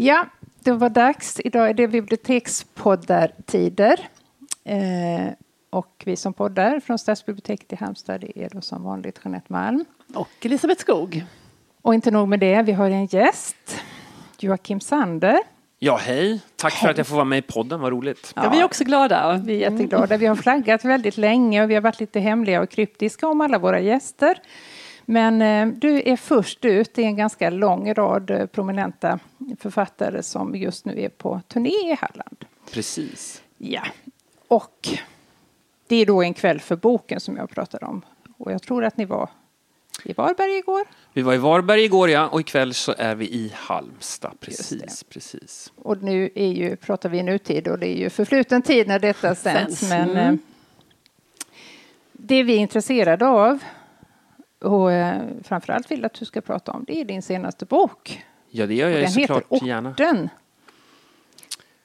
Ja, det var dags. Idag är det bibliotekspoddartider. Eh, och vi som poddar från Stadsbiblioteket i Halmstad det är då som vanligt Jeanette Malm. Och Elisabeth Skog. Och inte nog med det, vi har en gäst. Joakim Sander. Ja, hej. Tack hej. för att jag får vara med i podden, vad roligt. Ja, vi är också glada. Vi är jätteglada. Vi har flaggat väldigt länge och vi har varit lite hemliga och kryptiska om alla våra gäster. Men eh, du är först ut i en ganska lång rad eh, prominenta författare som just nu är på turné i Halland. Precis. Ja, och det är då en kväll för boken som jag pratade om. Och jag tror att ni var i Varberg igår. Vi var i Varberg igår ja, och ikväll så är vi i Halmstad. Precis, precis. Och nu är ju, pratar vi nutid och det är ju förfluten tid när detta sänds. Men mm. eh, det vi är intresserade av och eh, framförallt vill att du ska prata om det är din senaste bok. Ja, det gör jag den såklart heter gärna. Orten.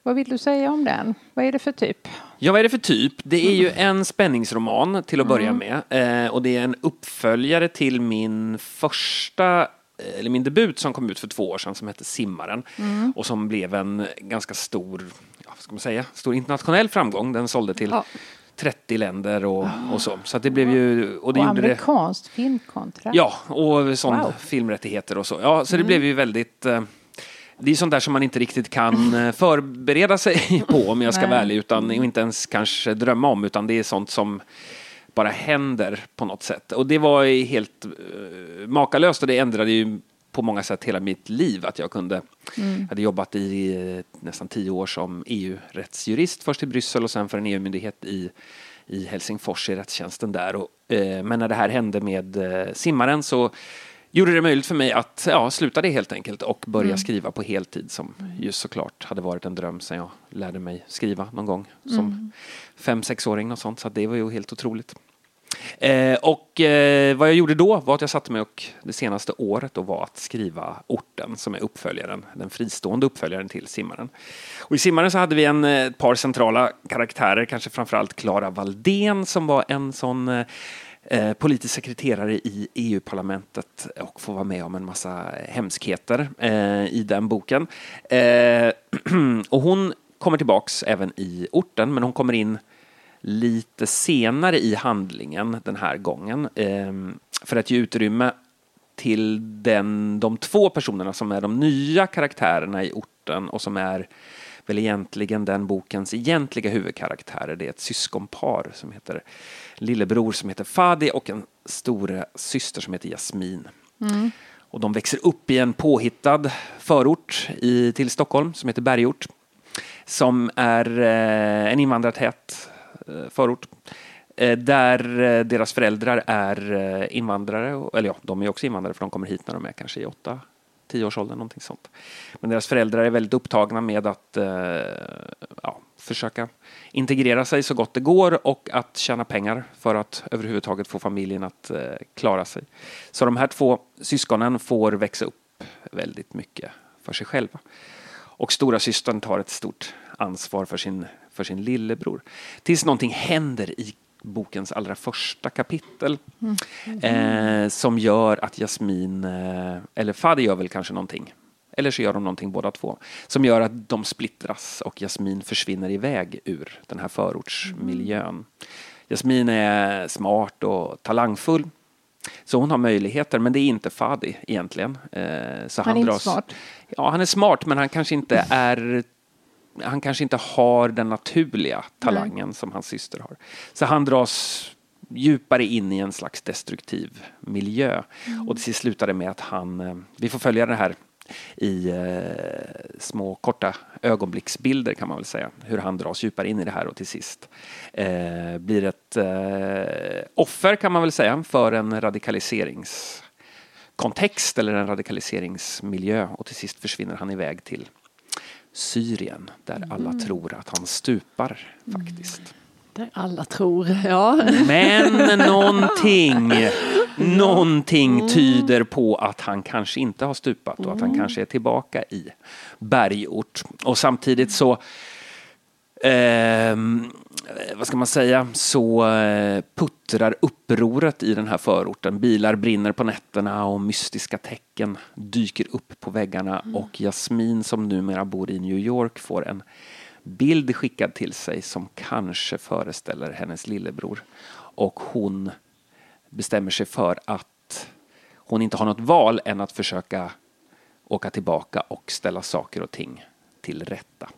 Vad vill du säga om den? Vad är det för typ? Ja, vad är det för typ? Det är ju en spänningsroman till att börja mm. med. Eh, och det är en uppföljare till min första eh, eller min debut som kom ut för två år sedan som hette Simmaren mm. och som blev en ganska stor, ja, vad ska man säga, stor internationell framgång. Den sålde till ja. 30 länder och, och så. Så det blev ju... Och, det och amerikanskt filmkontrakt. Ja, och sån wow. filmrättigheter och så. Ja, så det mm. blev ju väldigt... Eh, det är sånt där som man inte riktigt kan eh, förbereda sig på om jag ska vara ärlig, utan inte ens kanske drömma om, utan det är sånt som bara händer på något sätt. Och det var helt uh, makalöst och det ändrade ju på många sätt hela mitt liv. Att jag kunde, mm. hade jobbat i uh, nästan tio år som EU-rättsjurist, först i Bryssel och sen för en EU-myndighet i, i Helsingfors i rättstjänsten där. Och, uh, men när det här hände med simmaren så gjorde det möjligt för mig att ja, sluta det helt enkelt och börja mm. skriva på heltid som just såklart hade varit en dröm sen jag lärde mig skriva någon gång som mm. fem, sexåring och sånt. Så det var ju helt otroligt. Eh, och eh, vad jag gjorde då var att jag satte mig och det senaste året då var att skriva Orten som är uppföljaren, den fristående uppföljaren till Simmaren. Och i Simmaren så hade vi en, eh, ett par centrala karaktärer, kanske framförallt Klara Valdén som var en sån eh, Eh, politisk sekreterare i EU-parlamentet och får vara med om en massa hemskheter eh, i den boken. Eh, och hon kommer tillbaks även i orten, men hon kommer in lite senare i handlingen den här gången eh, för att ge utrymme till den, de två personerna som är de nya karaktärerna i orten och som är väl egentligen den bokens egentliga huvudkaraktärer. Det är ett syskonpar som heter lillebror som heter Fadi och en stora syster som heter Jasmin. Mm. Och de växer upp i en påhittad förort i, till Stockholm som heter Bergort. Som är eh, en invandrartät Eh, förort. Eh, där eh, deras föräldrar är invandrare, eller ja, de är också invandrare för de kommer hit när de är kanske i åtta, tioårsåldern, någonting sånt. Men deras föräldrar är väldigt upptagna med att ja, försöka integrera sig så gott det går och att tjäna pengar för att överhuvudtaget få familjen att klara sig. Så de här två syskonen får växa upp väldigt mycket för sig själva. Och stora systern tar ett stort ansvar för sin, för sin lillebror. Tills någonting händer i bokens allra första kapitel. Mm. Eh, som gör att Jasmin, eh, eller Fadi gör väl kanske någonting, eller så gör de någonting båda två, som gör att de splittras och Jasmin försvinner iväg ur den här förortsmiljön. Mm. Jasmin är smart och talangfull. Så hon har möjligheter, men det är inte Fadi egentligen. Eh, så han, han är dras, inte smart? Ja, han är smart, men han kanske inte är han kanske inte har den naturliga talangen Nej. som hans syster har. Så han dras djupare in i en slags destruktiv miljö. Mm. Och det slutade med att han, eh, vi får följa det här i eh, små korta ögonblicksbilder kan man väl säga. Hur han dras djupare in i det här och till sist eh, blir ett eh, offer kan man väl säga för en radikaliseringskontext eller en radikaliseringsmiljö och till sist försvinner han iväg till Syrien där mm. alla tror att han stupar faktiskt. Mm. Där alla tror, ja. Men någonting, någonting mm. tyder på att han kanske inte har stupat och att han mm. kanske är tillbaka i bergort. Och samtidigt så eh, vad ska man säga, så eh, puttrar upproret i den här förorten. Bilar brinner på nätterna och mystiska tecken dyker upp på väggarna mm. och Jasmin som numera bor i New York får en bild skickad till sig som kanske föreställer hennes lillebror. Och hon bestämmer sig för att hon inte har något val än att försöka åka tillbaka och ställa saker och ting till rätta.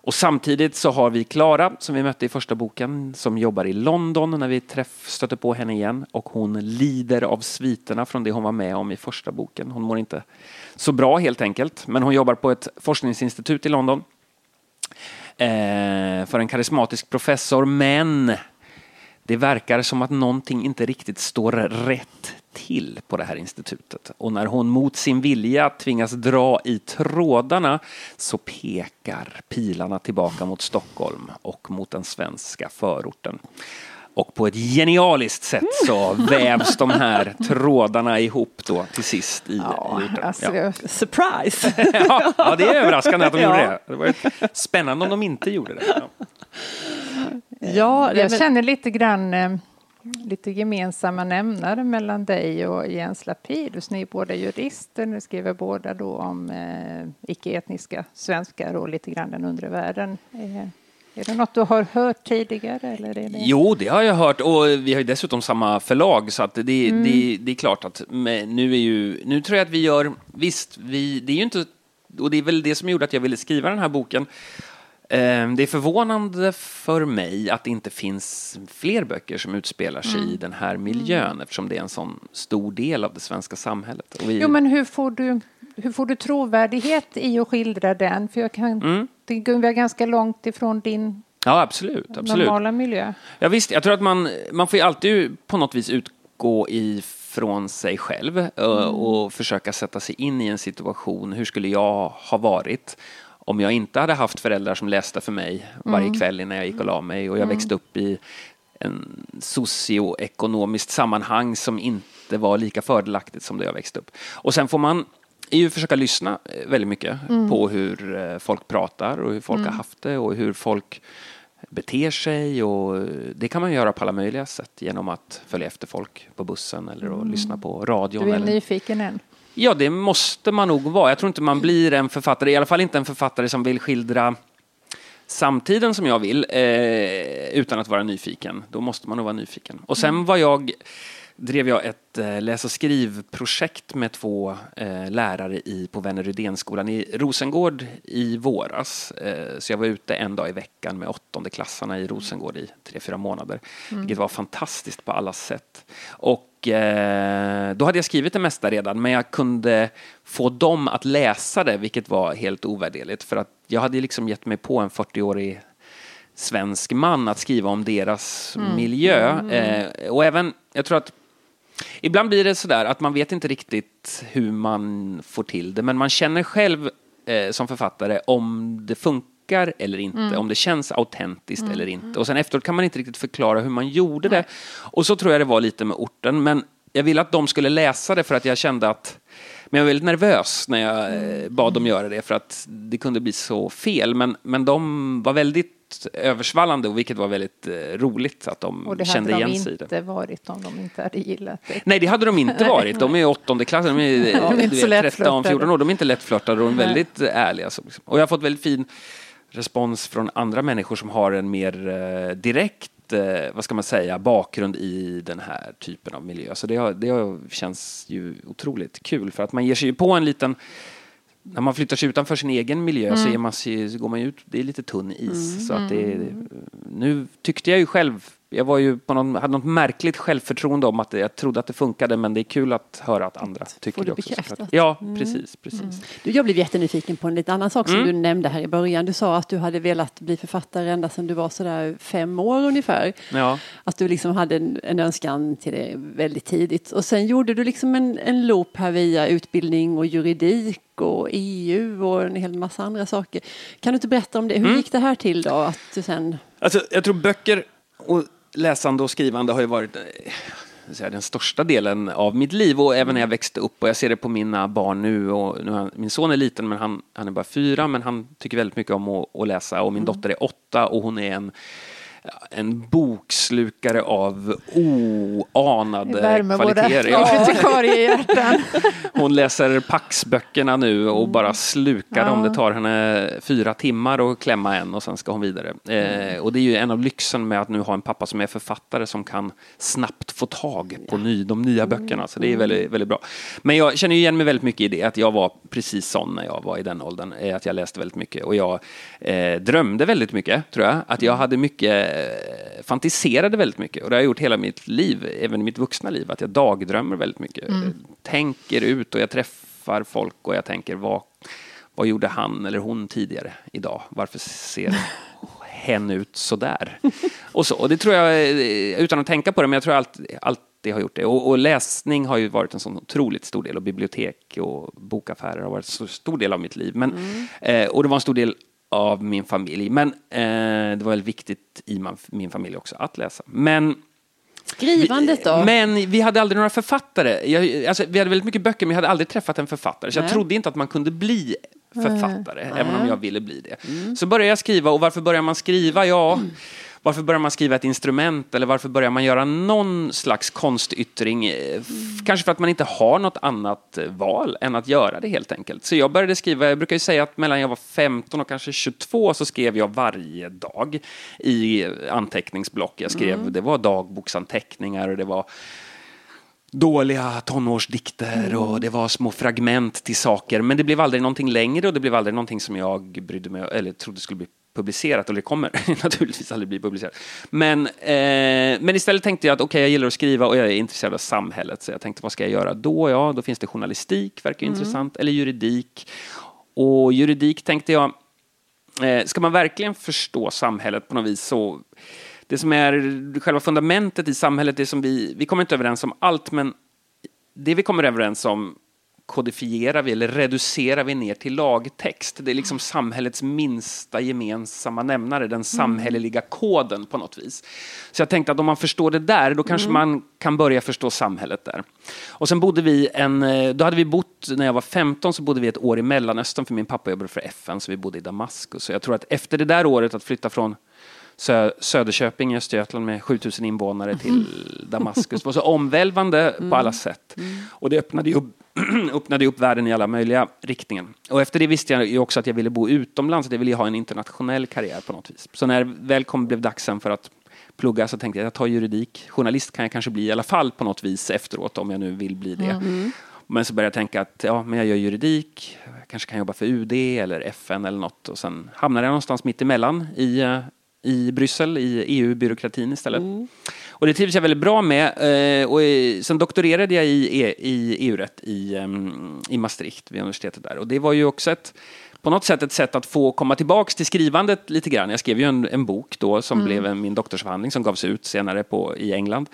Och samtidigt så har vi Klara, som vi mötte i första boken, som jobbar i London när vi träff, stötte på henne igen. Och hon lider av sviterna från det hon var med om i första boken. Hon mår inte så bra helt enkelt, men hon jobbar på ett forskningsinstitut i London. Eh, för en karismatisk professor, men det verkar som att någonting inte riktigt står rätt till på det här institutet. Och när hon mot sin vilja tvingas dra i trådarna så pekar pilarna tillbaka mot Stockholm och mot den svenska förorten. Och på ett genialiskt sätt så vävs de här trådarna ihop då till sist i, ja, i alltså, ja. Surprise! ja, ja, det är överraskande att de ja. gjorde det. Det var spännande om de inte gjorde det. Ja, ja jag känner lite grann eh, lite gemensamma nämnare mellan dig och Jens Lapidus. Ni är båda jurister, ni skriver båda då om eh, icke-etniska svenskar och lite grann den undre världen. Eh, är det något du har hört tidigare? Eller är det... Jo, det har jag hört och vi har dessutom samma förlag så att det, mm. det, det är klart att nu är ju, nu tror jag att vi gör, visst, vi, det är ju inte, och det är väl det som gjorde att jag ville skriva den här boken, det är förvånande för mig att det inte finns fler böcker som utspelar sig mm. i den här miljön mm. eftersom det är en sån stor del av det svenska samhället. Vi... Jo, men hur får, du, hur får du trovärdighet i att skildra den? För jag kan, mm. det går ganska långt ifrån din ja, absolut, absolut. normala miljö. Ja, visst, jag tror att man, man får alltid på något vis utgå ifrån sig själv mm. och försöka sätta sig in i en situation. Hur skulle jag ha varit? Om jag inte hade haft föräldrar som läste för mig varje mm. kväll innan jag gick och la mig och jag mm. växte upp i en socioekonomiskt sammanhang som inte var lika fördelaktigt som det jag växte upp. Och sen får man ju försöka lyssna eh, väldigt mycket mm. på hur eh, folk pratar och hur folk mm. har haft det och hur folk beter sig och det kan man göra på alla möjliga sätt genom att följa efter folk på bussen eller att mm. lyssna på radion. Du är eller... nyfiken än? Ja, det måste man nog vara. Jag tror inte man blir en författare, i alla fall inte en författare som vill skildra samtiden som jag vill, eh, utan att vara nyfiken. Då måste man nog vara nyfiken. Och sen var jag drev jag ett eh, läs och skrivprojekt med två eh, lärare i, på Vännerydénskolan i Rosengård i våras. Eh, så jag var ute en dag i veckan med åttonde klassarna i Rosengård i tre, fyra månader. Mm. Vilket var fantastiskt på alla sätt. Och då hade jag skrivit det mesta redan, men jag kunde få dem att läsa det, vilket var helt ovärderligt. För att jag hade liksom gett mig på en 40-årig svensk man att skriva om deras mm. miljö. Mm. Eh, och även, jag tror att Ibland blir det sådär att man vet inte riktigt hur man får till det, men man känner själv eh, som författare om det funkar eller inte, mm. om det känns autentiskt mm. eller inte. Och sen efteråt kan man inte riktigt förklara hur man gjorde det. Och så tror jag det var lite med orten, men jag ville att de skulle läsa det för att jag kände att men jag var väldigt nervös när jag eh, bad dem göra det för att det kunde bli så fel. Men, men de var väldigt översvallande, vilket var väldigt eh, roligt att de kände igen sig i det. Och det hade de inte varit om de inte hade gillat det. Nej, det hade de inte varit. De är åttonde klassen, de är, ja, de är vet, 13, 14 år. De är inte lättflörtade och de är väldigt ärliga. Alltså. Och jag har fått väldigt fin respons från andra människor som har en mer eh, direkt eh, vad ska man säga, bakgrund i den här typen av miljö. Så det, har, det har, känns ju otroligt kul för att man ger sig på en liten när man flyttar sig utanför sin egen miljö mm. så, är man, så går man ut, det är lite tunn is. Mm. Så att det, nu tyckte jag ju själv, jag var ju på någon, hade något märkligt självförtroende om att jag trodde att det funkade men det är kul att höra att andra tycker det också. Bekräftat. Ja, mm. precis. precis. Mm. Du, jag blev jättenyfiken på en lite annan sak som mm. du nämnde här i början. Du sa att du hade velat bli författare ända sedan du var sådär fem år ungefär. Ja. Att du liksom hade en, en önskan till det väldigt tidigt. Och sen gjorde du liksom en, en loop här via utbildning och juridik och EU och en hel massa andra saker. Kan du inte berätta om det? Hur mm. gick det här till då? Att du sen... alltså, jag tror böcker och läsande och skrivande har ju varit den största delen av mitt liv och även när jag växte upp och jag ser det på mina barn nu. Och nu min son är liten men han, han är bara fyra men han tycker väldigt mycket om att, att läsa och min mm. dotter är åtta och hon är en en bokslukare av oanade kvaliteter. Hon läser Pax-böckerna nu och mm. bara slukar dem. Det tar henne fyra timmar att klämma en och sen ska hon vidare. Eh, och det är ju en av lyxen med att nu ha en pappa som är författare som kan snabbt få tag på ny, de nya mm. böckerna. Så det är väldigt, väldigt bra. Men jag känner igen mig väldigt mycket i det, att jag var precis sån när jag var i den åldern. Eh, att jag läste väldigt mycket och jag eh, drömde väldigt mycket, tror jag. Att jag mm. hade mycket eh, fantiserade väldigt mycket och det har jag gjort hela mitt liv, även i mitt vuxna liv, att jag dagdrömmer väldigt mycket. Mm. Tänker ut och jag träffar folk och jag tänker vad, vad gjorde han eller hon tidigare idag? Varför ser hen ut sådär? och så, och det tror jag, utan att tänka på det, men jag tror allt, alltid har gjort det. Och, och, läsning har ju varit en sån otroligt stor del och bibliotek och bokaffärer har varit en stor del av mitt liv. Men, mm. eh, och det var en stor del av min familj. Men eh, det var väldigt viktigt i man, min familj också att läsa. Men Skrivandet då? Men vi hade aldrig några författare. Jag, alltså, vi hade väldigt mycket böcker men jag hade aldrig träffat en författare. Så Nej. jag trodde inte att man kunde bli författare, Nej. även om jag ville bli det. Mm. Så började jag skriva och varför börjar man skriva? Ja, mm. Varför börjar man skriva ett instrument eller varför börjar man göra någon slags konstyttring? Mm. Kanske för att man inte har något annat val än att göra det helt enkelt. Så jag började skriva, jag brukar ju säga att mellan jag var 15 och kanske 22 så skrev jag varje dag i anteckningsblock. Jag skrev, mm. det var dagboksanteckningar och det var dåliga tonårsdikter mm. och det var små fragment till saker. Men det blev aldrig någonting längre och det blev aldrig någonting som jag brydde mig eller trodde skulle bli publicerat, och det kommer naturligtvis aldrig bli publicerat. Men, eh, men istället tänkte jag att okej, okay, jag gillar att skriva och jag är intresserad av samhället, så jag tänkte vad ska jag göra då? Ja, då finns det journalistik, verkar mm. intressant, eller juridik. Och juridik tänkte jag, eh, ska man verkligen förstå samhället på något vis så det som är själva fundamentet i samhället, det som vi, vi kommer inte överens om allt, men det vi kommer överens om kodifierar vi eller reducerar vi ner till lagtext. Det är liksom samhällets minsta gemensamma nämnare, den mm. samhälleliga koden på något vis. Så jag tänkte att om man förstår det där, då kanske mm. man kan börja förstå samhället där. Och sen bodde vi en, eh, då hade vi bott, när jag var 15 så bodde vi ett år i Mellanöstern för min pappa jobbade för FN så vi bodde i Damaskus. Så jag tror att efter det där året att flytta från Sö Söderköping i Östergötland med 7000 invånare till Damaskus var så omvälvande mm. på alla sätt. Mm. Och det öppnade ju upp, öppnade upp världen i alla möjliga riktningar. Och efter det visste jag ju också att jag ville bo utomlands, att jag ville ha en internationell karriär på något vis. Så när det väl kom blev dags för att plugga så tänkte jag att jag tar juridik. Journalist kan jag kanske bli i alla fall på något vis efteråt om jag nu vill bli det. Mm. Men så började jag tänka att ja, men jag gör juridik, jag kanske kan jobba för UD eller FN eller något och sen hamnade jag någonstans mitt emellan i eh, i Bryssel, i EU-byråkratin istället. Mm. Och det trivs jag väldigt bra med. Eh, och sen doktorerade jag i, e, i EU-rätt i, ehm, i Maastricht, vid universitetet där. Och det var ju också ett på något sätt ett sätt att få komma tillbaks till skrivandet lite grann. Jag skrev ju en, en bok då som mm. blev min doktorsavhandling som gavs ut senare på, i England.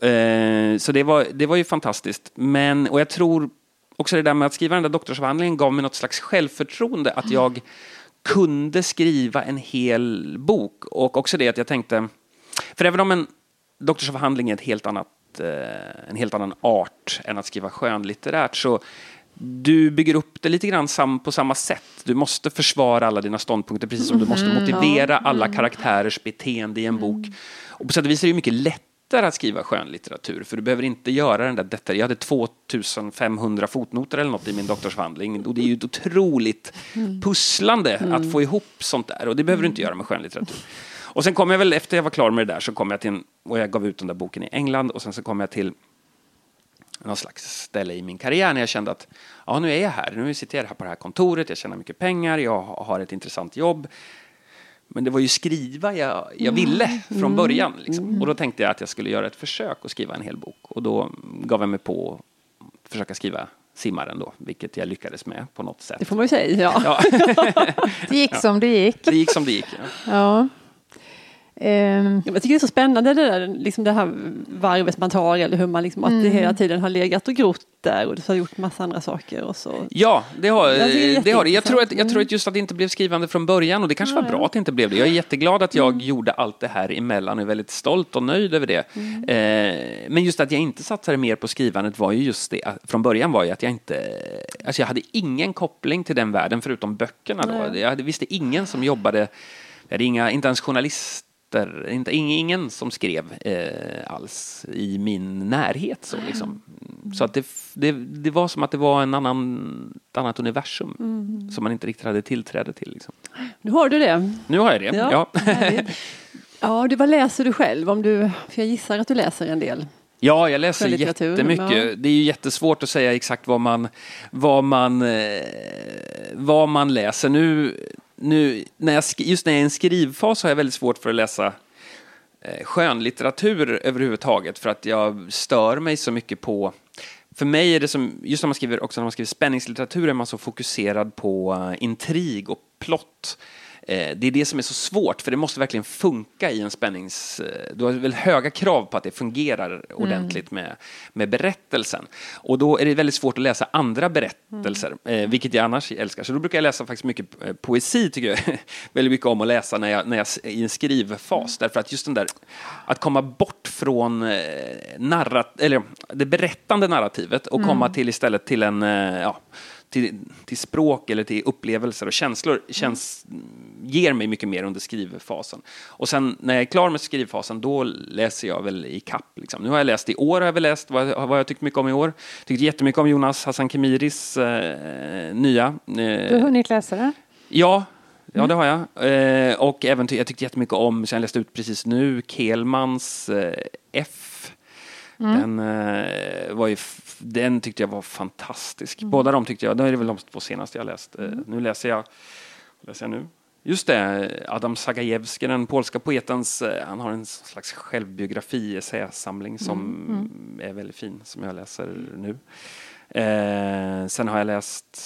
Mm. Eh, så det var, det var ju fantastiskt. Men, och jag tror också det där med att skriva den där doktorsavhandlingen gav mig något slags självförtroende att mm. jag kunde skriva en hel bok. Och också det att jag tänkte, för även om en doktorsavhandling är ett helt annat, eh, en helt annan art än att skriva skönlitterärt så du bygger upp det lite grann på samma sätt. Du måste försvara alla dina ståndpunkter precis som du måste mhm. motivera alla mm. karaktärers beteende i en bok. Och på sätt och vis är det mycket lätt lättare att skriva skönlitteratur för du behöver inte göra den där detalj. Jag hade 2500 fotnoter eller något i min doktorsavhandling och det är ju ett otroligt mm. pusslande mm. att få ihop sånt där och det behöver du inte göra med skönlitteratur. Och sen kom jag väl, efter jag var klar med det där, så kom jag till en, och jag gav ut den där boken i England och sen så kom jag till någon slags ställe i min karriär när jag kände att ja, nu är jag här, nu sitter jag här på det här kontoret, jag tjänar mycket pengar, jag har ett intressant jobb. Men det var ju skriva jag, jag ville mm. från mm. början. Liksom. Mm. Och då tänkte jag att jag skulle göra ett försök att skriva en hel bok. Och då gav jag mig på att försöka skriva Simmaren då, vilket jag lyckades med på något sätt. Det får man ju säga, ja. ja. det gick som det gick. Det gick som det gick, ja. ja. Um, jag tycker det är så spännande det där liksom det här varvet man tar eller hur man liksom, mm. att det hela tiden har legat och grott där och har gjort massa andra saker och så. Ja, det har det. det, har det. Jag, tror att, jag tror att just att det inte blev skrivande från början och det kanske ja, var bra att det inte blev det. Jag är jätteglad att jag mm. gjorde allt det här emellan och är väldigt stolt och nöjd över det. Mm. Eh, men just att jag inte satsade mer på skrivandet var ju just det, från början var ju att jag inte, alltså jag hade ingen koppling till den världen förutom böckerna då. Jag visste ingen som jobbade, jag hade inga, inte ens journalist journalister, inte, ingen som skrev eh, alls i min närhet. Så, liksom. så att det, det, det, var som att det var en annan, ett annat universum mm. som man inte riktigt hade tillträde till. Liksom. Nu har du det. Nu har jag det, ja. Ja, ja du, vad läser du själv? Om du, för jag gissar att du läser en del. Ja, jag läser jättemycket. Ja. Det är ju jättesvårt att säga exakt vad man, vad man, eh, vad man läser. Nu nu, när jag, just när jag är i en skrivfas har jag väldigt svårt för att läsa eh, skönlitteratur överhuvudtaget för att jag stör mig så mycket på för mig är det som, just när man skriver, också när man skriver spänningslitteratur är man så fokuserad på eh, intrig och plott det är det som är så svårt, för det måste verkligen funka i en spännings... Eh, du har väl höga krav på att det fungerar ordentligt mm. med, med berättelsen. Och då är det väldigt svårt att läsa andra berättelser, mm. vilket jag annars älskar. Så då brukar jag läsa faktiskt mycket poesi, tycker jag väldigt mycket om att läsa när jag, när jag i en skrivfas. Mm. Därför att just den där, att komma bort från narrat, eller det berättande narrativet och komma mm. till istället till en, ja, till, till språk eller till upplevelser och känslor känns, ger mig mycket mer under skrivfasen. Och sen när jag är klar med skrivfasen, då läser jag väl i kapp. Liksom. Nu har jag läst i år, har jag väl läst vad, vad jag tyckt mycket om i år. Tyckte jättemycket om Jonas Hassan Kemiris eh, nya. Eh, du har hunnit läsa det? Ja, Ja, det har jag. Eh, och även jag tyckte jättemycket om, jag läste ut precis nu, Kelmans eh, F. Mm. Den, eh, var ju den tyckte jag var fantastisk. Mm. Båda de tyckte jag, det är väl de två senaste jag läst. Eh, mm. Nu läser jag, läser jag nu? Just det, Adam Sagajewski, den polska poetens, eh, han har en slags självbiografi, essäsamling som mm. mm. är väldigt fin, som jag läser nu. Eh, sen har jag läst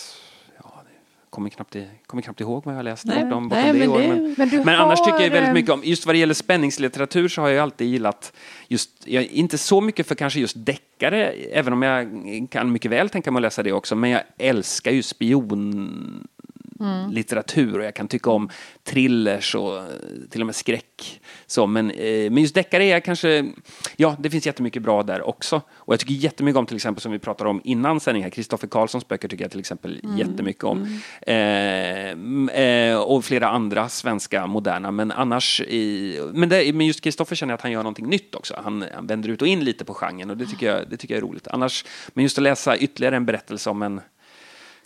kommer knappt, kommer knappt ihåg vad jag har läst nej, om nej, men, det år. Men, men, men annars tycker jag väldigt mycket om, just vad det gäller spänningslitteratur så har jag alltid gillat just, jag, inte så mycket för kanske just deckare, även om jag kan mycket väl tänka mig att läsa det också, men jag älskar ju spion mm. litteratur och jag kan tycka om thrillers och till och med skräck. Så, men, eh, men just deckare är kanske, ja det finns jättemycket bra där också. Och jag tycker jättemycket om till exempel som vi pratade om innan sändningen, Kristoffer Karlssons böcker tycker jag till exempel mm. jättemycket om. Mm. Eh, eh, och flera andra svenska moderna, men annars, i, men, det, men just Kristoffer känner jag att han gör någonting nytt också. Han, han vänder ut och in lite på genren och det tycker jag, det tycker jag är roligt. Annars, men just att läsa ytterligare en berättelse om en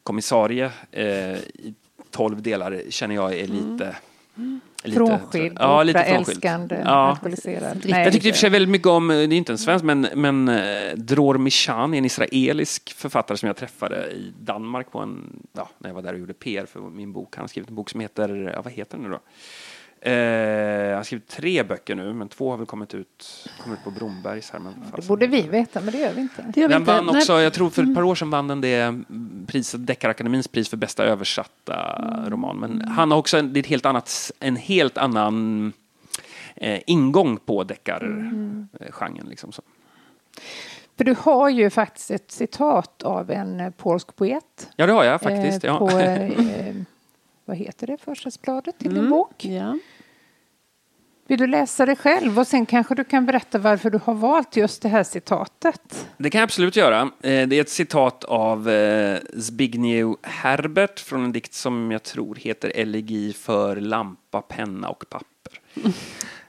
kommissarie eh, i tolv delar känner jag är lite mm. Lite, frånskild, ja, lite älskande, ja. alkoholiserad. Jag tyckte i och för sig väldigt mycket om, det är inte en svensk, men, men uh, Dror Michan, en israelisk författare som jag träffade i Danmark på en, ja, när jag var där och gjorde PR för min bok. Han har skrivit en bok som heter, ja, vad heter den nu då? Eh, jag har skrivit tre böcker nu, men två har väl kommit ut, kommit ut på Brombergs. Här, men det borde vi veta, men det gör vi inte. Det gör vi den inte. vann också, jag tror för ett par år sedan vann den det priset, Deckarakademins pris för bästa översatta mm. roman. Men han har också en, det är ett helt annat, en helt annan eh, ingång på deckargenren. Mm. Liksom så. För du har ju faktiskt ett citat av en eh, polsk poet. Ja, det har jag faktiskt. Eh, ja. på, eh, vad heter det, försättsbladet till mm. din bok. Ja. Vill du läsa det själv och sen kanske du kan berätta varför du har valt just det här citatet? Det kan jag absolut göra. Eh, det är ett citat av eh, Zbigniew Herbert från en dikt som jag tror heter Elegi för lampa, penna och papper.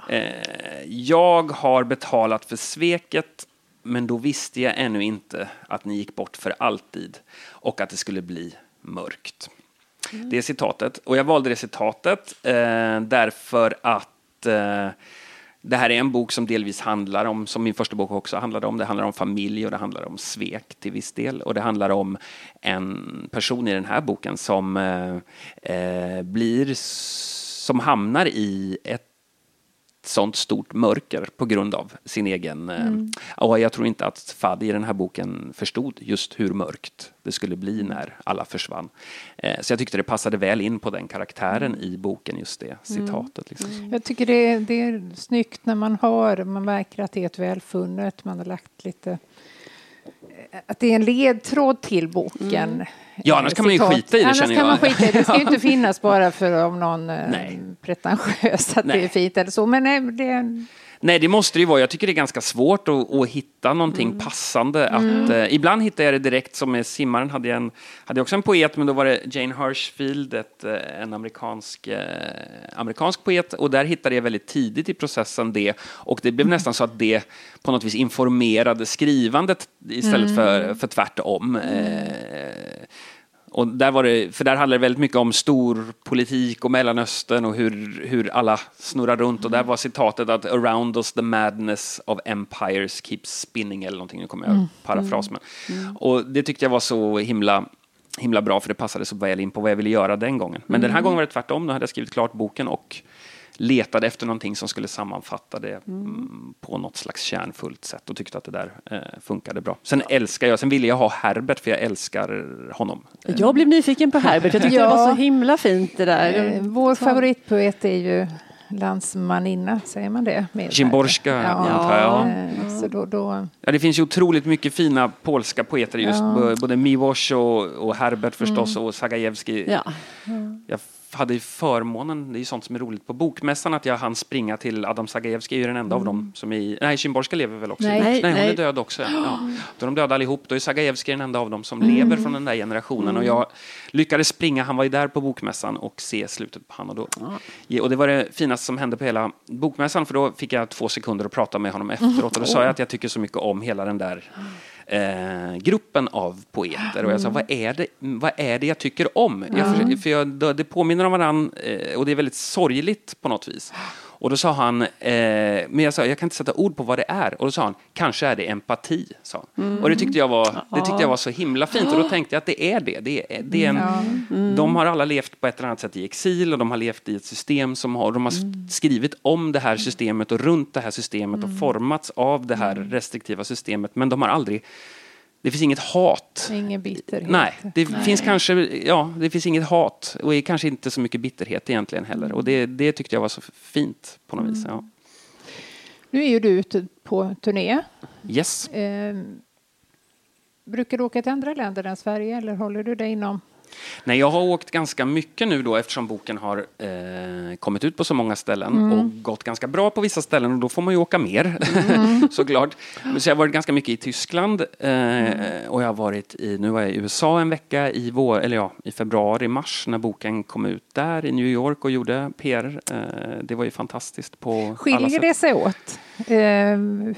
Eh, jag har betalat för sveket men då visste jag ännu inte att ni gick bort för alltid och att det skulle bli mörkt. Mm. Det citatet. Och jag valde det citatet eh, därför att eh, det här är en bok som delvis handlar om, som min första bok också handlade om, det handlar om familj och det handlar om svek till viss del. Och det handlar om en person i den här boken som eh, eh blir, som hamnar i ett sånt stort mörker på grund av sin egen... Eh, mm. Och jag tror inte att Fadi i den här boken förstod just hur mörkt det skulle bli när alla försvann. Eh, så jag tyckte det passade väl in på den karaktären i boken, just det mm. citatet. Liksom. Mm. Jag tycker det är, det är snyggt när man hör, man märker att det är ett välfunnet, man har lagt lite att det är en ledtråd till boken. Mm. Ja, annars kan man ju skita i det annars kan man skita i det. Det ska ju inte finnas bara för om någon eh, nej. pretentiös att nej. det är fint eller så. Men det, Nej, det måste det ju vara. Jag tycker det är ganska svårt att, att hitta någonting mm. passande. Att, mm. eh, ibland hittar jag det direkt, som med Simmaren hade jag, en, hade jag också en poet, men då var det Jane Hirschfield, ett, eh, en amerikansk, eh, amerikansk poet, och där hittade jag väldigt tidigt i processen det, och det blev mm. nästan så att det på något vis informerade skrivandet istället för, mm. för tvärtom. Eh, och där var det, för där handlar det väldigt mycket om storpolitik och Mellanöstern och hur, hur alla snurrar runt. Och där var citatet att around us the madness of empires keeps spinning eller någonting. Nu kommer jag mm. parafras med. Mm. Och det tyckte jag var så himla himla bra för det passade så väl in på vad jag ville göra den gången. Men mm. den här mm. gången var det tvärtom. Då hade jag skrivit klart boken och letade efter någonting som skulle sammanfatta det mm. mm. på något slags kärnfullt sätt och tyckte att det där eh, funkade bra. Sen älskar jag, sen ville jag ha Herbert för jag älskar honom. Jag blev nyfiken på Herbert, jag tyckte ja. det var så himla fint det där. Eh, vår favoritpoet är ju landsmaninna, säger man det? Szymborska, ja. antar jag. Ja. Så då, då... ja, det finns ju otroligt mycket fina polska poeter just, ja. både Miłosz och, och Herbert förstås mm. och Sagajewski. Ja. Jag hade ju förmånen, det är ju sånt som är roligt på bokmässan, att jag hann springa till Adam Sagajewski, är ju den enda mm. av dem som är Nej, Szymborska lever väl också? Nej, nej, hon nej. är död också. Ja. Då är de döda allihop. Då är Sagajewski den enda av dem som mm. lever från den där generationen. Mm. Och jag lyckades springa, han var ju där på bokmässan, och se slutet på han. Och, då, ja. och det var det finaste som hände på hela bokmässan, för då fick jag två sekunder att prata med honom efteråt. Och då sa jag att jag tycker så mycket om hela den där eh, gruppen av poeter. Och jag sa, mm. vad är det, vad är det jag tycker om? Jag, för jag, det påminner om varandra eh, och det är väldigt sorgligt på något vis. Och då sa han, eh, men jag sa, jag kan inte sätta ord på vad det är. Och då sa han, kanske är det empati. Sa mm. Och det tyckte, jag var, det tyckte jag var så himla fint. Och då tänkte jag att det är det. det, är, det är en, mm. De har alla levt på ett eller annat sätt i exil och de har levt i ett system som har, de har mm. skrivit om det här systemet och runt det här systemet och mm. formats av det här mm. restriktiva systemet. Men de har aldrig det finns inget hat. Ingen bitterhet. Nej, det Nej. finns kanske, ja, det finns inget hat och är kanske inte så mycket bitterhet egentligen heller. Och det, det tyckte jag var så fint på något mm. vis. Ja. Nu är ju du ute på turné. Yes. Eh, brukar du åka till andra länder än Sverige eller håller du dig inom Nej, jag har åkt ganska mycket nu då eftersom boken har eh, kommit ut på så många ställen mm. och gått ganska bra på vissa ställen och då får man ju åka mer mm. såklart. Så jag har varit ganska mycket i Tyskland eh, mm. och jag har varit i, nu var jag i USA en vecka i, vår, eller ja, i februari, mars när boken kom ut där i New York och gjorde PR. Eh, det var ju fantastiskt på Skiljer alla sätt. det sig åt? Eh,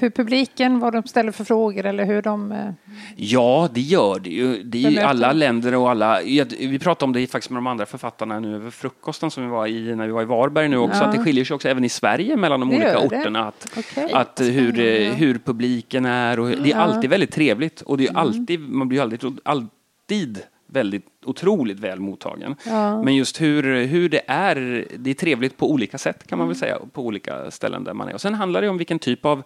hur publiken, vad de ställer för frågor eller hur de... Eh, ja, det gör det ju. Det är ju alla länder och alla... Vi pratade om det faktiskt med de andra författarna nu över frukosten som vi var i när vi var i Varberg nu också, ja. att det skiljer sig också även i Sverige mellan de det olika orterna. Att, okay. att hur, hur publiken är och det är alltid väldigt trevligt och det är mm. alltid, man blir alltid, alltid väldigt otroligt väl mottagen. Ja. Men just hur, hur det är, det är trevligt på olika sätt kan man väl säga, på olika ställen där man är. Och sen handlar det om vilken typ av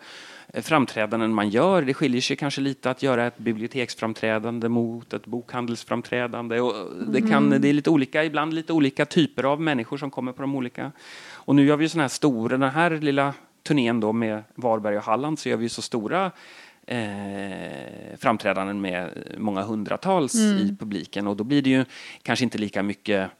framträdanden man gör. Det skiljer sig kanske lite att göra ett biblioteksframträdande mot ett bokhandelsframträdande. Och det, kan, mm. det är lite olika, ibland lite olika typer av människor som kommer på de olika. Och nu gör vi sådana här stora, den här lilla turnén då med Varberg och Halland så gör vi så stora eh, framträdanden med många hundratals mm. i publiken och då blir det ju kanske inte lika mycket,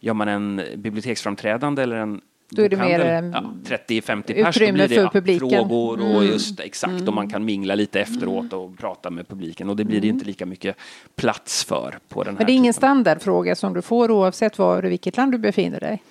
gör man en biblioteksframträdande eller en då är det mer ja, 30-50 pers, då blir det ja, frågor och mm. just exakt mm. och man kan mingla lite efteråt och prata med publiken och det blir det mm. inte lika mycket plats för på den här Men det är ingen standardfråga som du får oavsett var och vilket land du befinner dig?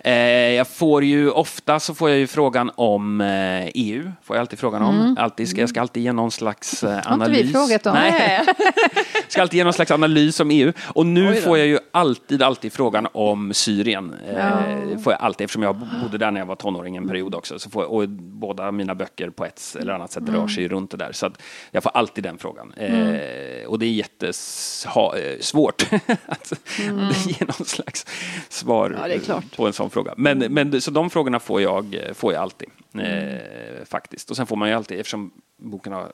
Eh, jag får ju ofta så får jag ju frågan om EU. Eh, e får jag alltid frågan om. Mm. Alltid, ska, jag ska alltid ge någon slags analys. Eh, Har inte vi frågat om? Nej. ska alltid ge någon slags analys om EU. Och nu får jag ju alltid, alltid frågan om Syrien. Ja. får jag alltid, eftersom jag bodde där när jag var tonåring en period också. Så får jag, och båda mina böcker på ett eller annat sätt mm. rör sig runt det där. Så jag får alltid den frågan. Mm. och det är jättesvårt att mm. ge någon slags svar ja, på en sån sån fråga. Men, men så de frågorna får jag, får jag alltid. Eh, faktiskt. Och sen får man ju alltid, eftersom boken har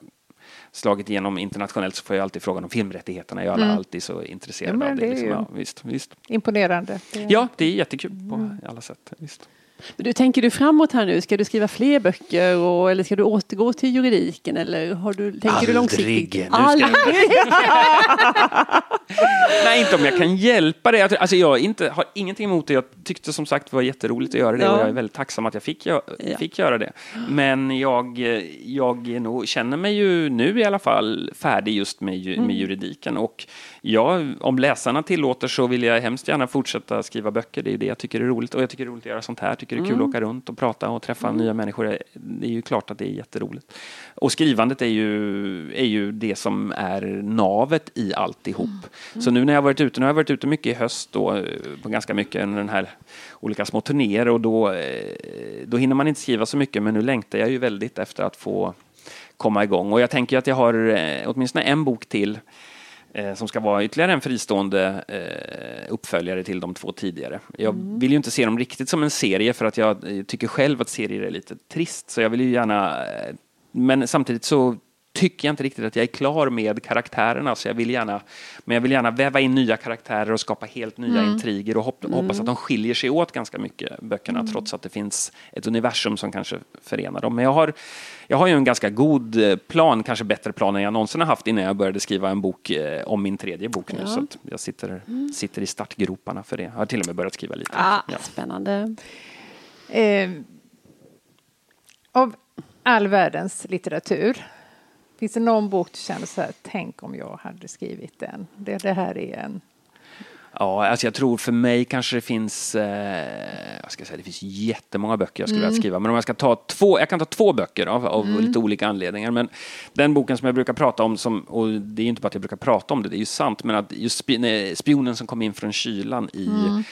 slagit igenom internationellt så får jag alltid frågan om filmrättigheterna. Jag är mm. alltid så intresserad ja, av det. det liksom. ja, visst, visst. Imponerande. Ja, det är jättekul på mm. alla sätt. Visst. Du, tänker du framåt här nu? Ska du skriva fler böcker och, eller ska du återgå till juridiken? Eller har du, tänker Aldrig. du långsiktigt? Aldrig! Nej, inte om jag kan hjälpa det. Alltså, jag inte, har ingenting emot det. Jag tyckte som sagt det var jätteroligt att göra det ja. och jag är väldigt tacksam att jag fick, jag, fick göra det. Men jag, jag nog, känner mig ju nu i alla fall färdig just med, med mm. juridiken. Och ja, om läsarna tillåter så vill jag hemskt gärna fortsätta skriva böcker. Det är det jag tycker är roligt. Och jag tycker det är roligt att göra sånt här. Jag tycker det är kul mm. att åka runt och prata och träffa mm. nya människor. Det är ju klart att det är jätteroligt. Och skrivandet är ju, är ju det som är navet i alltihop. Mm. Så nu när jag varit ute, nu har jag varit ute mycket i höst då, på ganska mycket under den här olika små turnéer och då, eh, då hinner man inte skriva så mycket men nu längtar jag ju väldigt efter att få komma igång. Och jag tänker att jag har eh, åtminstone en bok till som ska vara ytterligare en fristående eh, uppföljare till de två tidigare. Jag mm. vill ju inte se dem riktigt som en serie för att jag eh, tycker själv att serier är lite trist så jag vill ju gärna eh, men samtidigt så tycker jag inte riktigt att jag är klar med karaktärerna. Så jag vill gärna, men jag vill gärna väva in nya karaktärer och skapa helt nya mm. intriger och mm. hoppas att de skiljer sig åt ganska mycket, böckerna, mm. trots att det finns ett universum som kanske förenar dem. Men jag har, jag har ju en ganska god eh, plan, kanske bättre plan än jag någonsin har haft innan jag började skriva en bok eh, om min tredje bok nu. Ja. Så jag sitter, mm. sitter i startgroparna för det. Jag har till och med börjat skriva lite. Ah, ja. Spännande. Eh, av all världens litteratur Finns det någon bok du känner så här, tänk om jag hade skrivit den. Det, det här är en... Ja, alltså jag tror för mig kanske det finns, eh, jag ska säga, det finns jättemånga böcker jag skulle mm. vilja skriva. Men om jag ska ta två, jag kan ta två böcker av, av mm. lite olika anledningar. Men den boken som jag brukar prata om, som, och det är ju inte bara att jag brukar prata om det, det är ju sant, men att just spionen som kom in från kylan i mm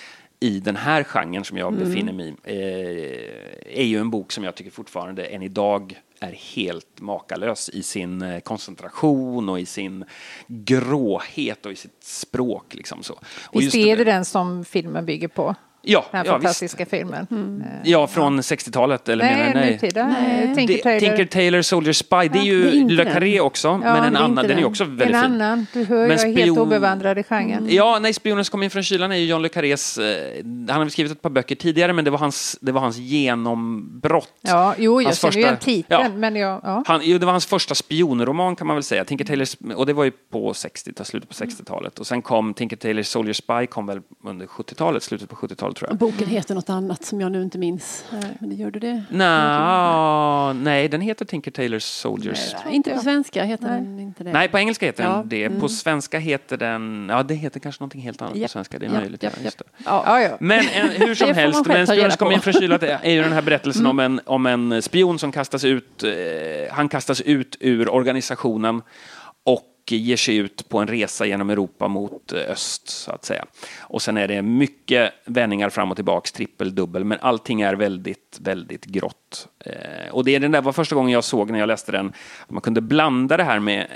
i den här genren som jag mm. befinner mig i eh, är ju en bok som jag tycker fortfarande än idag är helt makalös i sin eh, koncentration och i sin gråhet och i sitt språk. Liksom så. Visst är det den som filmen bygger på? Ja, den här ja, fantastiska visst. filmen. Mm. Ja, från ja. 60-talet eller nej, menar nej? Nutida. nej. Tinker, Taylor. Tinker Taylor Soldier Spy, det är ju Le Carré också, ja, men en annan, den är också väldigt fin. En annan, du hör, men jag är helt obevandrad i genren. Mm. Ja, nej, Spionen som kom in från kylan är ju John Le Carrés, eh, han har skrivit ett par böcker tidigare, men det var hans, det var hans genombrott. Ja, jo, jag känner ju igen titeln, ja. men jag, ja. Han, jo, det var hans första spionroman kan man väl säga, Tinker Taylor, och det var ju på 60 slutet på 60-talet. Och sen kom Tinker Taylor Soldier Spy kom väl under 70-talet, slutet på 70-talet tror jag. Boken heter något annat som jag nu inte minns. Men gör du det? Nå, nej, den heter Tinker Taylor Soldiers. Nej, inte på svenska heter nej. den inte det. Nej, på engelska heter ja. den det. På mm. svenska heter den, ja det heter kanske någonting helt annat yep. på svenska, det är yep. möjligt. Yep. Ja, ja. Ja, Men en, hur som helst, men Spion som kom in från kylan är ju den här berättelsen mm. om, en, om en spion som kastas ut, eh, han kastas ut ur organisationen och ger sig ut på en resa genom Europa mot eh, öst, så att säga. Och sen är det mycket vändningar fram och tillbaks, trippel, dubbel, men allting är väldigt, väldigt grått. Eh, och det, är den där var första gången jag såg när jag läste den, att man kunde blanda det här med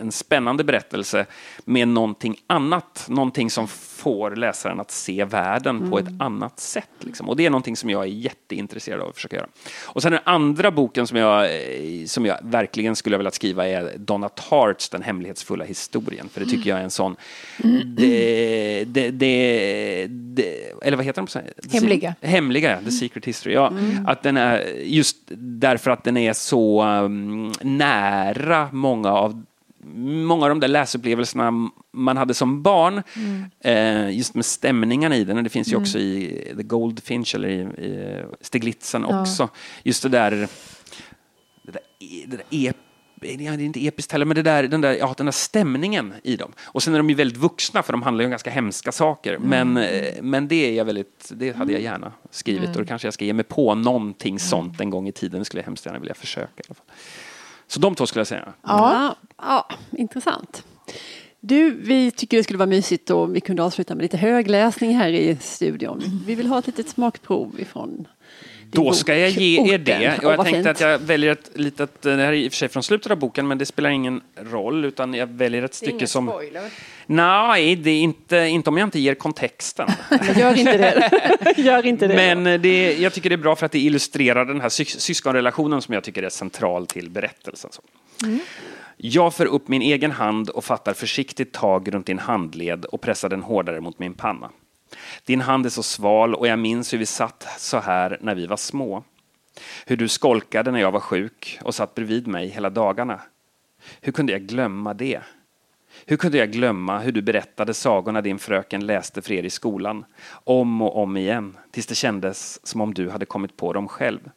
en spännande berättelse med någonting annat, någonting som får läsaren att se världen mm. på ett mm. annat sätt. Liksom. Och det är någonting som jag är jätteintresserad av att försöka göra. Och sen den andra boken som jag, eh, som jag verkligen skulle vilja skriva är Donna Tarts Den hemlighetsfulla historien. För det tycker jag är en sån... Mm. Det, det, det, det, eller vad heter den? På Hemliga. Hemliga, ja. The Secret History. Ja, mm. att den är, just därför att den är så um, nära många av många av de där läsupplevelserna man hade som barn, mm. eh, just med stämningarna i den, och det finns ju mm. också i The Goldfinch eller i, i Stiglitzen också, ja. just det där, det där, det där ep det är inte episkt heller, men det där, den, där, ja, den där stämningen i dem. Och sen är de ju väldigt vuxna, för de handlar ju om ganska hemska saker. Mm. Men, eh, men det, är jag väldigt, det hade jag gärna skrivit mm. och då kanske jag ska ge mig på någonting mm. sånt en gång i tiden. Det skulle jag hemskt gärna vilja försöka. I alla fall. Så de två skulle jag säga. Ja, ja intressant. Du, vi tycker det skulle vara mysigt om vi kunde avsluta med lite högläsning här i studion. Vi vill ha ett litet smakprov ifrån då ska jag ge er det. Och jag tänkte att jag väljer ett litet, det här är i och för sig från slutet av boken, men det spelar ingen roll, utan jag väljer ett stycke ingen som... Spoiler. Nej, det är inte, inte om jag inte ger kontexten. Gör inte det. gör inte det. Men det, jag tycker det är bra för att det illustrerar den här sys syskonrelationen som jag tycker är central till berättelsen. Mm. Jag för upp min egen hand och fattar försiktigt tag runt din handled och pressar den hårdare mot min panna. Din hand är så sval och jag minns hur vi satt så här när vi var små. Hur du skolkade när jag var sjuk och satt bredvid mig hela dagarna. Hur kunde jag glömma det? Hur kunde jag glömma hur du berättade sagorna din fröken läste för er i skolan, om och om igen, tills det kändes som om du hade kommit på dem själv.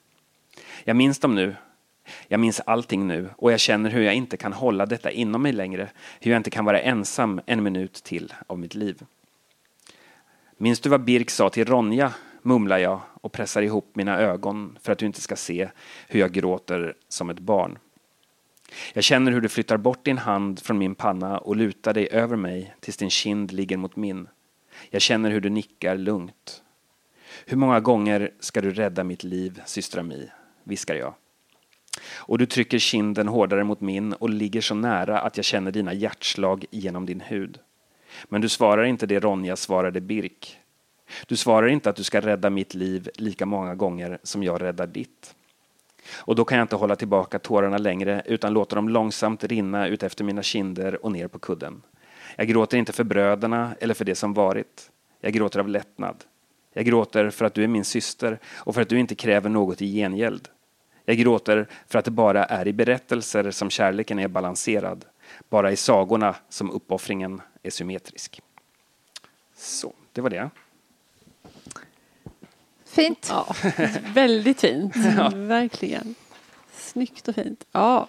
Jag minns dem nu. Jag minns allting nu och jag känner hur jag inte kan hålla detta inom mig längre, hur jag inte kan vara ensam en minut till av mitt liv. Minns du vad Birk sa till Ronja? mumlar jag och pressar ihop mina ögon för att du inte ska se hur jag gråter som ett barn. Jag känner hur du flyttar bort din hand från min panna och lutar dig över mig tills din kind ligger mot min. Jag känner hur du nickar lugnt. Hur många gånger ska du rädda mitt liv, systra Mi? viskar jag. Och du trycker kinden hårdare mot min och ligger så nära att jag känner dina hjärtslag genom din hud. Men du svarar inte det Ronja svarade Birk. Du svarar inte att du ska rädda mitt liv lika många gånger som jag räddar ditt. Och då kan jag inte hålla tillbaka tårarna längre utan låter dem långsamt rinna ut efter mina kinder och ner på kudden. Jag gråter inte för bröderna eller för det som varit. Jag gråter av lättnad. Jag gråter för att du är min syster och för att du inte kräver något i gengäld. Jag gråter för att det bara är i berättelser som kärleken är balanserad. Bara i sagorna som uppoffringen är symmetrisk. Så, det var det. Fint. Ja, väldigt fint. Ja. Verkligen. Snyggt och fint. Ja.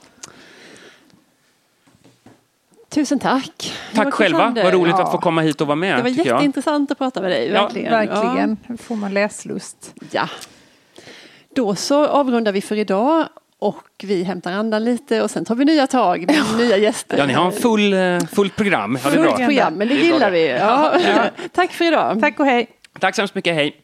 Tusen tack. Tack själva. Vad roligt ja. att få komma hit och vara med. Det var jätteintressant att prata med dig. Verkligen. Ja, verkligen. Ja. får man läslust. Ja. Då så avrundar vi för idag och vi hämtar andan lite och sen tar vi nya tag med nya gäster. Ja, ni har en full, eh, fullt program. Ja, fullt program, men det, det gillar vi. Ja. Ja. Tack för idag. Tack och hej. Tack så hemskt mycket, hej.